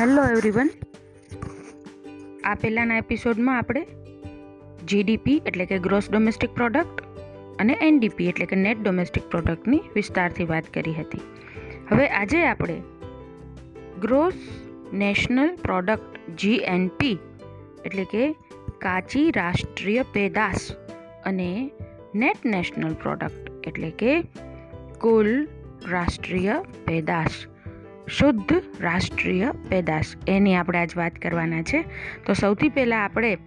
Hello everyone આ પહેલાંના એપિસોડમાં આપણે જીડીપી એટલે કે ગ્રોસ ડોમેસ્ટિક પ્રોડક્ટ અને એનડીપી એટલે કે નેટ ડોમેસ્ટિક પ્રોડક્ટની વિસ્તારથી વાત કરી હતી. હવે આજે આપણે ગ્રોસ નેશનલ પ્રોડક્ટ જીએનપી એટલે કે કાચી રાષ્ટ્રીય પેદાશ અને નેટ નેશનલ પ્રોડક્ટ એટલે કે કુલ રાષ્ટ્રીય પેદાશ. શુદ્ધ રાષ્ટ્રીય પેદાશ. એની આપણે આજ વાત કરવાના છે. તો સૌથી પહેલાં આપણે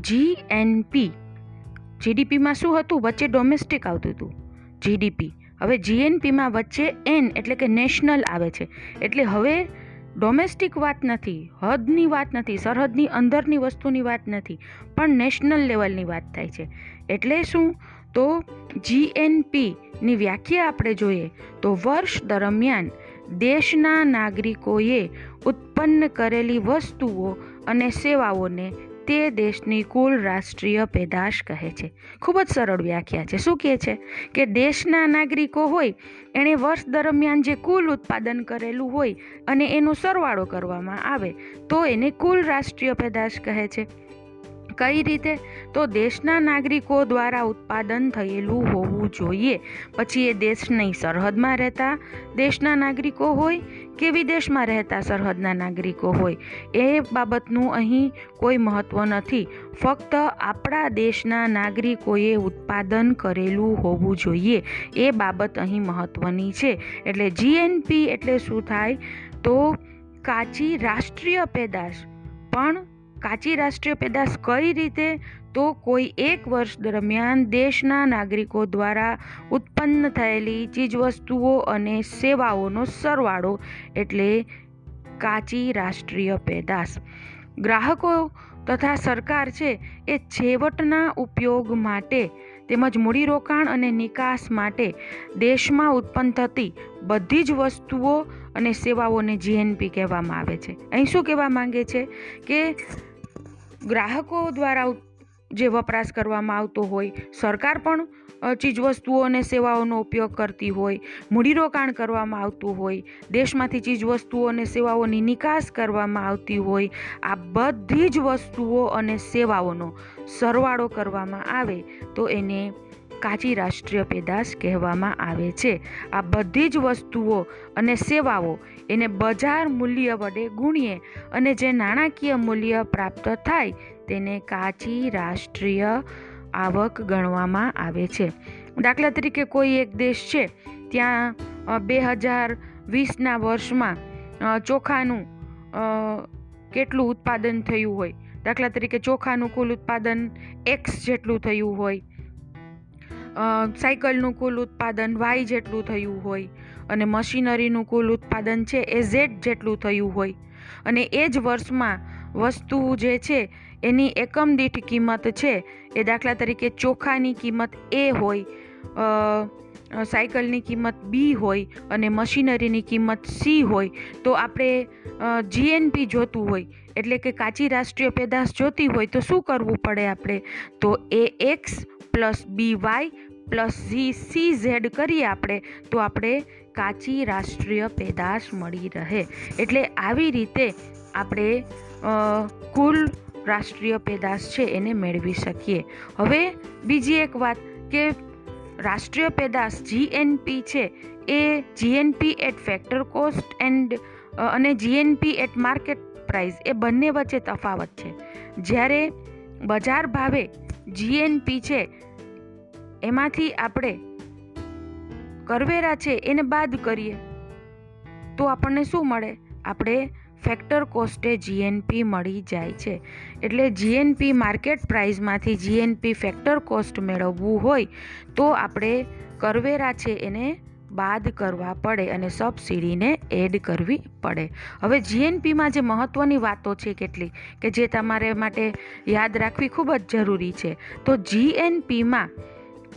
જીએનપી જીડીપીમાં શું હતું? વચ્ચે ડોમેસ્ટિક આવતું હતું. જીડીપી હવે જીએનપીમાં વચ્ચે એન એટલે કે નેશનલ આવે છે. એટલે હવે ડોમેસ્ટિક વાત નથી, હદની વાત નથી, સરહદની અંદરની વસ્તુની વાત નથી, પણ નેશનલ લેવલની વાત થાય છે. એટલે શું? તો જીએનપીની વ્યાખ્યા આપણે જોઈએ. તો વર્ષ દરમિયાન દેશના નાગરિકોએ ઉત્પન્ન કરેલી વસ્તુઓ અને સેવાઓને તે દેશની કુલ રાષ્ટ્રીય પેદાશ કહે છે. ખૂબ જ સરળ વ્યાખ્યા છે. શું કહે છે? કે દેશના નાગરિકો હોય, એણે વર્ષ દરમિયાન જે કુલ ઉત્પાદન કરેલું હોય અને એનો સરવાળો કરવામાં આવે, તો એને કુલ રાષ્ટ્રીય પેદાશ કહે છે. કઈ રીતે? તો દેશના નાગરિકો દ્વારા ઉત્પાદન થયેલું હોવું જોઈએ. પછી એ દેશની સરહદમાં રહેતા દેશના નાગરિકો હોય કે વિદેશમાં રહેતા સરહદના નાગરિકો હોય? એ બાબતનું અહીં કોઈ મહત્ત્વ નથી. ફક્ત આપણા દેશના નાગરિકોએ ઉત્પાદન કરેલું હોવું જોઈએ. એ બાબત અહીં મહત્ત્વની છે. એટલે જીએનપી એટલે શું થાય? તો કાચી રાષ્ટ્રીય પેદાશ. પણ કાચી રાષ્ટ્રીય પેદાશ કઈ રીતે? તો કોઈ એક વર્ષ દરમિયાન દેશના નાગરિકો દ્વારા ઉત્પન્ન થયેલી ચીજવસ્તુઓ અને સેવાઓનો સરવાળો એટલે કાચી રાષ્ટ્રીય પેદાશ. ગ્રાહકો તથા સરકાર છે એ છેવટના ઉપયોગ માટે તેમજ મૂડીરોકાણ અને નિકાસ માટે દેશમાં ઉત્પન્ન થતી બધી જ વસ્તુઓ અને સેવાઓને જીએનપી કહેવામાં આવે છે. અહીં શું કહેવા માંગે છે? કે ગ્રાહકો દ્વારા જે વપરાશ કરવામાં આવતો હોય, સરકાર પણ ચીજવસ્તુઓ અને સેવાઓનો ઉપયોગ કરતી હોય, મૂડીરોકાણ કરવામાં આવતું હોય, દેશમાંથી ચીજવસ્તુઓ અને સેવાઓની નિકાસ કરવામાં આવતી હોય, આ બધી જ વસ્તુઓ અને સેવાઓનો સરવાળો કરવામાં આવે, તો એને કાચી રાષ્ટ્રીય પેદાશ કહેવામાં આવે છે. આ બધી જ વસ્તુઓ અને સેવાઓ એને બજાર મૂલ્ય વડે ગુણીએ અને જે નાણાકીય મૂલ્ય પ્રાપ્ત થાય તેને કાચી રાષ્ટ્રીય આવક ગણવામાં આવે છે. દાખલા તરીકે કોઈ એક દેશ છે, ત્યાં બે હજાર વીસના વર્ષમાં ચોખાનું કેટલું ઉત્પાદન થયું હોય? દાખલા તરીકે ચોખાનું કુલ ઉત્પાદન એક્સ જેટલું થયું હોય. સાયકલનું કુલ ઉત્પાદન વાય જેટલું થયું હોય અને મશીનરીનું કુલ ઉત્પાદન છે એ ઝેડ જેટલું થયું હોય. અને એ જ વર્ષમાં વસ્તુ જે છે એની એકમ દીઠ કિંમત છે એ દાખલા તરીકે ચોખાની કિંમત એ હોય સાયકલની કિંમત બી હોય અને મશીનરીની કિંમત સી હોય, તો આપણે જીએનપી જોતું હોય એટલે કે કાચી રાષ્ટ્રીય પેદાશ જોતી હોય તો શું કરવું પડે આપણે? તો A X plus B Y plus Z C Z કરીએ આપણે, તો આપણે કાચી રાષ્ટ્રીય પેદાશ મળી રહે. એટલે આવી રીતે આપણે કુલ રાષ્ટ્રીય પેદાશ છે એને મેળવી શકીએ. હવે બીજી એક વાત કે રાષ્ટ્રીય પેદાશ જીએનપી છે, એ GNP at factor cost and અને જીએનપી એટ માર્કેટ પ્રાઇસ એ બંને વચ્ચે તફાવત છે. જ્યારે બજાર ભાવે જીએનપી છે, એમાંથી આપણે કરવેરા છે, એને બાદ કરીએ. તો આપણને શું મળે? આપણે ફેક્ટર કોસ્ટે જીએનપી મળી જાય છે. એટલે જીએનપી માર્કેટ પ્રાઇસમાંથી જીએનપી ફેક્ટર કોસ્ટ મેળવવું હોય, તો આપણે કરવેરા છે એને બાદ કરવા પડે અને સબસિડીને એડ કરવી પડે. હવે જીએનપીમાં જે મહત્ત્વની વાતો છે કેટલી? કે જે તમારે માટે યાદ રાખવી ખૂબ જ જરૂરી છે. તો જીએનપીમાં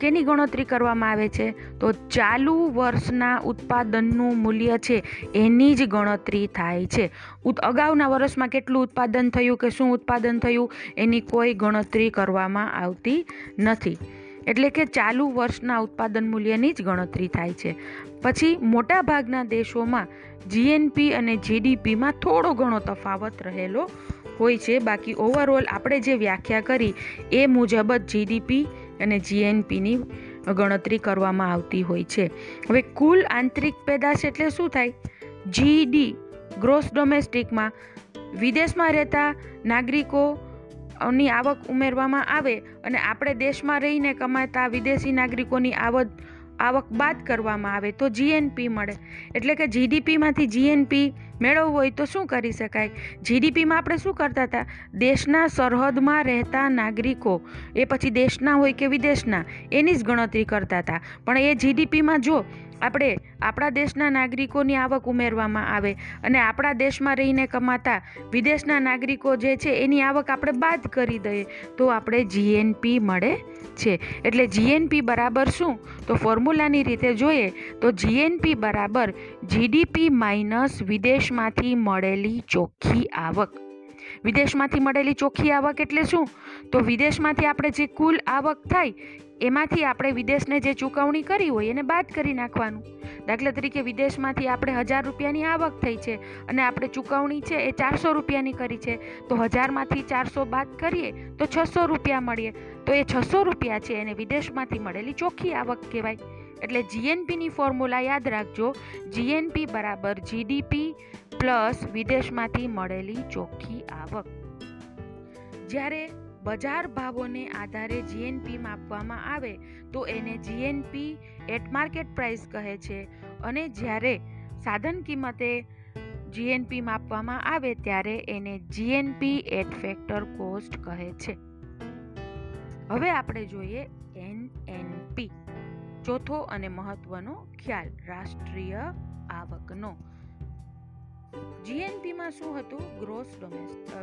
કેની ગણતરી કરવામાં આવે છે? તો ચાલુ વર્ષના ઉત્પાદનનું મૂલ્ય છે એની જ ગણતરી થાય છે. અગાઉના વર્ષમાં કેટલું ઉત્પાદન થયું કે શું ઉત્પાદન થયું એની કોઈ ગણતરી કરવામાં આવતી નથી. એટલે કે ચાલુ વર્ષના ઉત્પાદન મૂલ્યની જ ગણતરી થાય છે. પછી મોટાભાગના દેશોમાં જીએનપી અને જીડીપીમાં થોડો ઘણો તફાવત રહેલો હોય છે. બાકી ઓવરઓલ આપણે જે વ્યાખ્યા કરી એ મુજબ જ જીડીપી અને જીએનપીની ગણતરી કરવામાં આવતી હોય છે. હવે કુલ આંતરિક પેદાશ એટલે શું થાય? જીડી ગ્રોસ ડોમેસ્ટિકમાં વિદેશમાં રહેતા નાગરિકો ની આવક ઉમેરવામાં આવે અને આપણે દેશમાં રહીને કમાતા વિદેશી નાગરિકોની આવક આવક બાદ કરવામાં આવે તો જીએનપી મળે. એટલે કે જીડીપીમાંથી જીએનપી મેળવવું હોય તો શું કરી શકાય? જીડીપીમાં આપણે શું કરતા હતા? દેશના સરહદમાં રહેતા નાગરિકો, એ પછી દેશના હોય કે વિદેશના, એની જ ગણતરી કરતા હતા. પણ એ જીડીપીમાં જો આપણે આપણા દેશના નાગરિકોની આવક ઉમેરવામાં આવે અને આપણા દેશમાં રહીને કમાતા વિદેશના નાગરિકો જે છે એની આવક આપણે બાદ કરી દઈએ તો આપણે જીએનપી મળે છે. એટલે જીએનપી બરાબર શું? તો ફોર્મ્યુલાની રીતે જોઈએ તો જીએનપી બરાબર જીડીપી માઇનસ વિદેશમાંથી મળેલી ચોખ્ખી આવક. વિદેશમાંથી મળેલી ચોખ્ખી આવક એટલે શું? તો વિદેશમાંથી આપણે જે કુલ આવક થાય, એમાંથી આપણે વિદેશને જે ચૂકવણી કરી હોય એને બાદ કરી નાખવાનું. દાખલા તરીકે વિદેશમાંથી આપણે હજાર રૂપિયાની આવક થઈ છે અને આપણે ચૂકવણી છે એ ચારસો રૂપિયાની કરી છે, તો હજારમાંથી ચારસો બાદ કરીએ તો છસો રૂપિયા મળીએ. તો એ છસો રૂપિયા છે એને વિદેશમાંથી મળેલી ચોખ્ખી આવક કહેવાય. એટલે જીએનપીની ફોર્મ્યુલા યાદ રાખજો. જીએનપી બરાબર જીડીપી પ્લસ વિદેશમાંથી મળેલી ચોખ્ખી આવક. જ્યારે બજાર ભાવોને આધારે જીએનપી માપવામાં આવે, તો એને જીએનપી એટ માર્કેટ પ્રાઇસ કહે છે. અને જ્યારે સાધન કિંમતે જીએનપી માપવામાં આવે, ત્યારે એને જીએનપી એટ ફેક્ટર કોસ્ટ કહે છે. હવે આપણે જોઈએ એનએનપી ચોથો અને મહત્વનો ખ્યાલ, રાષ્ટ્રીય આવકનો. જીએનપીમાં શું હતું? ગ્રોસ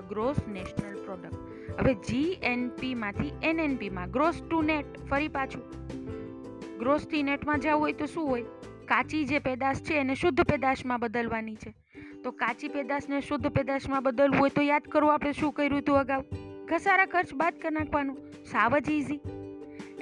ગ્રોસ નેશનલ પ્રોડક્ટ હવે જીએનપીમાંથી એનએનપીમાં ગ્રોસ ટુ નેટ ફરી પાછું. ગ્રોસથી નેટમાં જવું હોય તો શું હોય? કાચી જે પેદાશ છે એને શુદ્ધ પેદાશમાં બદલવાની છે. તો કાચી પેદાશને શુદ્ધ પેદાશમાં બદલવું હોય તો યાદ કરો આપણે શું કર્યું હતું અગાઉ? ઘસારા ખર્ચ બાદ કરી નાખવાનું. સાવ જ ઇઝી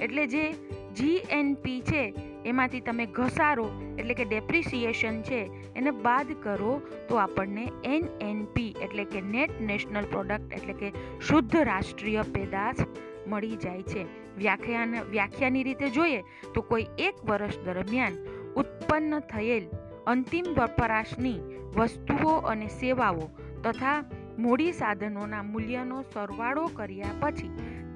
એટલે જે જીએનપી છે, એમાંથી તમે ઘસારો, એટલે કે ડેપ્રિસિએશન છે, એને બાદ કરો તો આપણને એનએનપી એટલે કે નેટ નેશનલ પ્રોડક્ટ, એટલે કે શુદ્ધ રાષ્ટ્રીય પેદાશ મળી જાય છે. વ્યાખ્યાન, વ્યાખ્યાની રીતે જોઈએ તો કોઈ એક વર્ષ દરમિયાન ઉત્પન્ન થયેલ અંતિમ વપરાશની વસ્તુઓ અને સેવાઓ તથા મૂડી સાધનોના મૂલ્યનો સરવાળો કર્યા પછી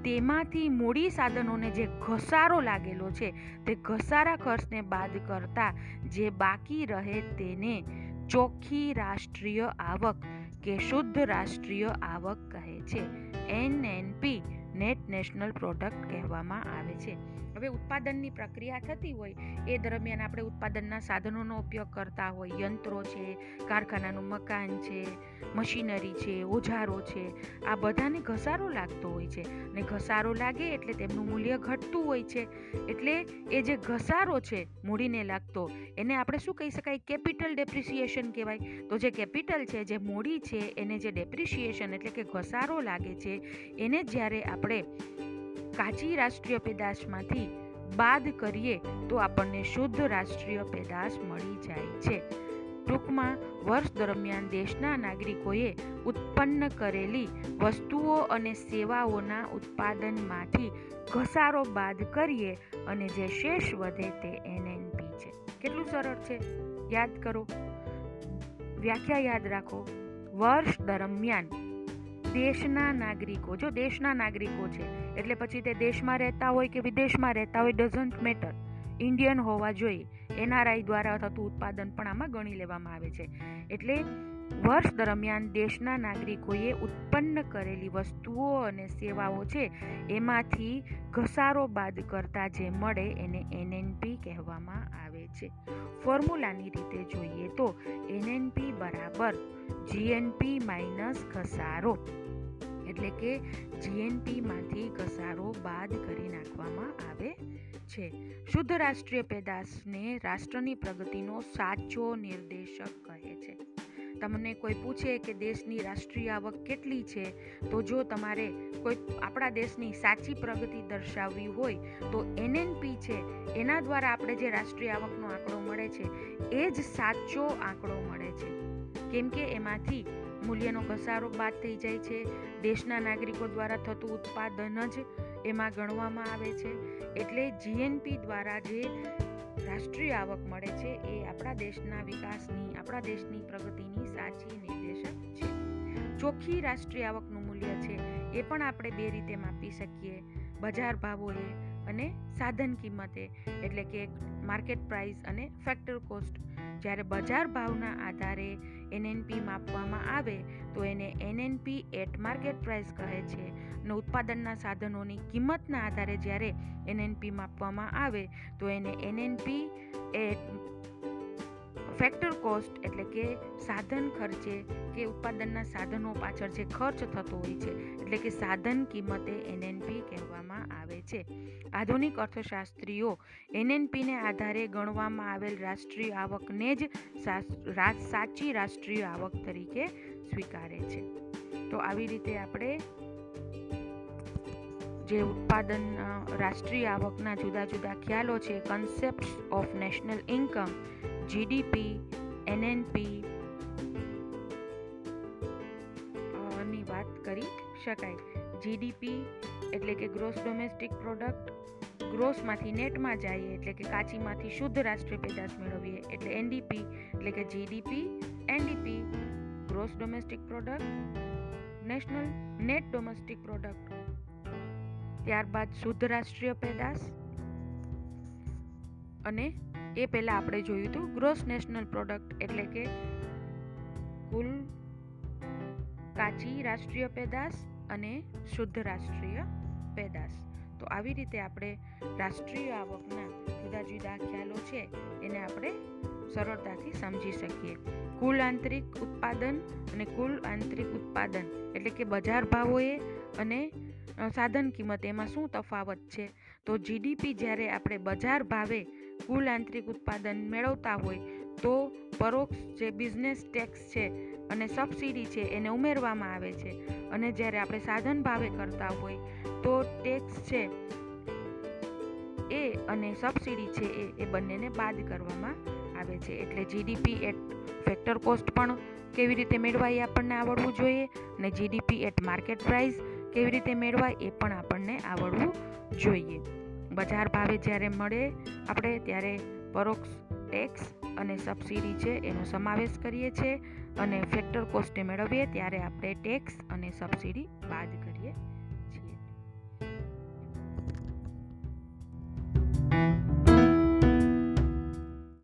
તેમાંથી મૂડી સાધનોને જે ઘસારો લાગેલો છે, તે ઘસારા ખર્ચને બાદ કરતા જે બાકી રહે તેને ચોખ્ખી રાષ્ટ્રીય આવક કે શુદ્ધ રાષ્ટ્રીય આવક કહે છે. એનએનપી નેટ નેશનલ પ્રોડક્ટ કહેવામાં આવે છે. હવે ઉત્પાદનની પ્રક્રિયા થતી હોય, એ દરમિયાન આપણે ઉત્પાદનના સાધનોનો ઉપયોગ કરતા હોય. યંત્રો છે, કારખાનાનું મકાન છે, મશીનરી છે, ઓજારો છે. આ બધાને ઘસારો લાગતો હોય છે ને ઘસારો લાગે એટલે તેમનું મૂલ્ય ઘટતું હોય છે. એટલે એ જે ઘસારો છે, મૂડીને લાગતો, એને આપણે શું કહી શકાય? કેપિટલ ડેપ્રિસિએશન કહેવાય. તો જે કેપિટલ છે, જે મૂડી છે, એને જે ડેપ્રિસિએશન એટલે કે ઘસારો લાગે છે, એને જ્યારે આપણે કાચી રાષ્ટ્રીય પેદાશમાંથી બાદ કરીએ તો આપણને શુદ્ધ રાષ્ટ્રીય પેદાશ મળી જાય છે. ટૂંકમાં, વર્ષ દરમિયાન દેશના નાગરિકોએ ઉત્પન્ન કરેલી વસ્તુઓ અને સેવાઓના ઉત્પાદનમાંથી ઘસારો બાદ કરીએ અને જે શેષ વધે તે એનએનપી છે. કેટલું સરળ છે? યાદ કરો. વ્યાખ્યા યાદ રાખો. વર્ષ દરમિયાન દેશના નાગરિકો, જો દેશના નાગરિકો છે, એટલે પછી તે દેશમાં રહેતા હોય કે વિદેશમાં રહેતા હોય ડઝન્ટ મેટર ઇન્ડિયન હોવા જોઈએ. એનઆરઆઈ દ્વારા થતું ઉત્પાદન પણ આમાં ગણી લેવામાં આવે છે. એટલે વર્ષ દરમિયાન દેશના નાગરિકોએ ઉત્પન્ન કરેલી વસ્તુઓ અને સેવાઓ છે, એમાંથી ઘસારો બાદ કરતા જે મળે એને એનએનપી કહેવામાં આવે છે. ફોર્મ્યુલાની રીતે જોઈએ તો એનએનપી બરાબર જીએનપી માઇનસ ઘસારો. એટલે કે જીએનપીમાંથી ઘસારો બાદ કરી નાખવામાં આવે છે. શુદ્ધ રાષ્ટ્રીય પેદાશને રાષ્ટ્રની પ્રગતિનો સાચો નિર્દેશક કહે છે. તમને કોઈ પૂછે કે દેશની રાષ્ટ્રીય આવક કેટલી છે, તો જો તમારે કોઈ આપણા દેશની સાચી પ્રગતિ દર્શાવવી હોય, તો એનએનપી છે. એના દ્વારા આપણે જે રાષ્ટ્રીય આવકનો આંકડો મળે છે, એ જ સાચો આંકડો મળે છે. કેમ કે એમાંથી મૂલ્યનો ઘસારો બાદ થઈ જાય છે. દેશના નાગરિકો દ્વારા થતું ઉત્પાદન જ એમાં ગણવામાં આવે છે. એટલે જીએનપી દ્વારા જે રાષ્ટ્રીય આવક મળે છે એ આપણા દેશના વિકાસની, આપણા દેશની પ્રગતિની સાચી નિર્દેશક છે. ચોખ્ખી રાષ્ટ્રીય આવકનું મૂલ્ય છે એ પણ આપણે બે રીતે માપી શકીએ. બજાર ભાવોએ અને સાધન કિંમતે. એટલે કે માર્કેટ પ્રાઇસ અને ફેક્ટર કોસ્ટ જ્યારે બજાર ભાવના આધારે એનએનપી માપવામાં આવે, તો એને એનએનપી એટ માર્કેટ પ્રાઇસ કહે છે. અને ઉત્પાદનના સાધનોની કિંમતના આધારે જ્યારે એનએનપી માપવામાં આવે, તો એને એનએનપી એટ ફેક્ટર કોસ્ટ એટલે કે સાધન ખર્ચે કે ઉત્પાદનના સાધનો પાછળ જે ખર્ચ થતો હોય છે, એટલે કે સાધન કિંમતે એનએનપી કહેવામાં આવે છે. આધુનિક અર્થશાસ્ત્રીઓ એનએનપીને આધારે ગણવામાં આવેલ રાષ્ટ્રીય આવકને જ સાચી રાષ્ટ્રીય આવક તરીકે સ્વીકારે છે. તો આવી રીતે આપણે જે ઉત્પાદન રાષ્ટ્રીય આવકના જુદા જુદા ખ્યાલો છે concept of national income GDP NNP ની વાત કરી શકાય. જીડીપી એટલે કે ગ્રોસ ડોમેસ્ટિક પ્રોડક્ટ ગ્રોસમાંથી નેટમાં જઈએ એટલે કે કાચીમાંથી શુદ્ધ રાષ્ટ્રીય પેદાશ મેળવીએ એટલે એનડીપી એટલે કે GDP NDP gross domestic product national net domestic product ત્યારબાદ શુદ્ધ રાષ્ટ્રીય પેદાશ અને એ પહેલાં આપણે જોયું હતું ગ્રોસ નેશનલ પ્રોડક્ટ એટલે કે કુલ કાચી રાષ્ટ્રીય પેદાશ અને શુદ્ધ રાષ્ટ્રીય પેદાશ. તો આવી રીતે આપણે રાષ્ટ્રીય આવકના જુદા જુદા ખ્યાલો છે એને આપણે સરળતાથી સમજી શકીએ. કુલ આંતરિક ઉત્પાદન અને કુલ આંતરિક ઉત્પાદન એટલે કે બજાર ભાવોએ અને સાધન કિંમત, એમાં શું તફાવત છે? તો જીડીપી જ્યારે આપણે બજાર ભાવે કુલ આંતરિક ઉત્પાદન મેળવતા હોય, તો પરોક્ષ જે બિઝનેસ ટેક્સ છે અને સબસિડી છે એને ઉમેરવામાં આવે છે. અને જ્યારે આપણે સાધન ભાવે કરતા હોય, તો ટેક્સ છે એ અને સબસિડી છે એ એ બંનેને બાદ કરવામાં આવે છે. એટલે જીડીપી એટ ફેક્ટર કોસ્ટ પણ કેવી રીતે મેળવાય આપણને આવડવું જોઈએ અને જીડીપી એટ માર્કેટ પ્રાઇસ કેવી રીતે મેળવાય એ પણ આપણને આવડવું જોઈએ. બજાર ભાવે જ્યારે મળે આપણે ત્યારે પરોક્ષ ટેક્સ અને સબસિડી છે એનો સમાવેશ કરીએ છીએ અને ફેક્ટર કોસ્ટે મેળવીએ ત્યારે આપણે ટેક્સ અને સબસિડી બાદ કરીએ.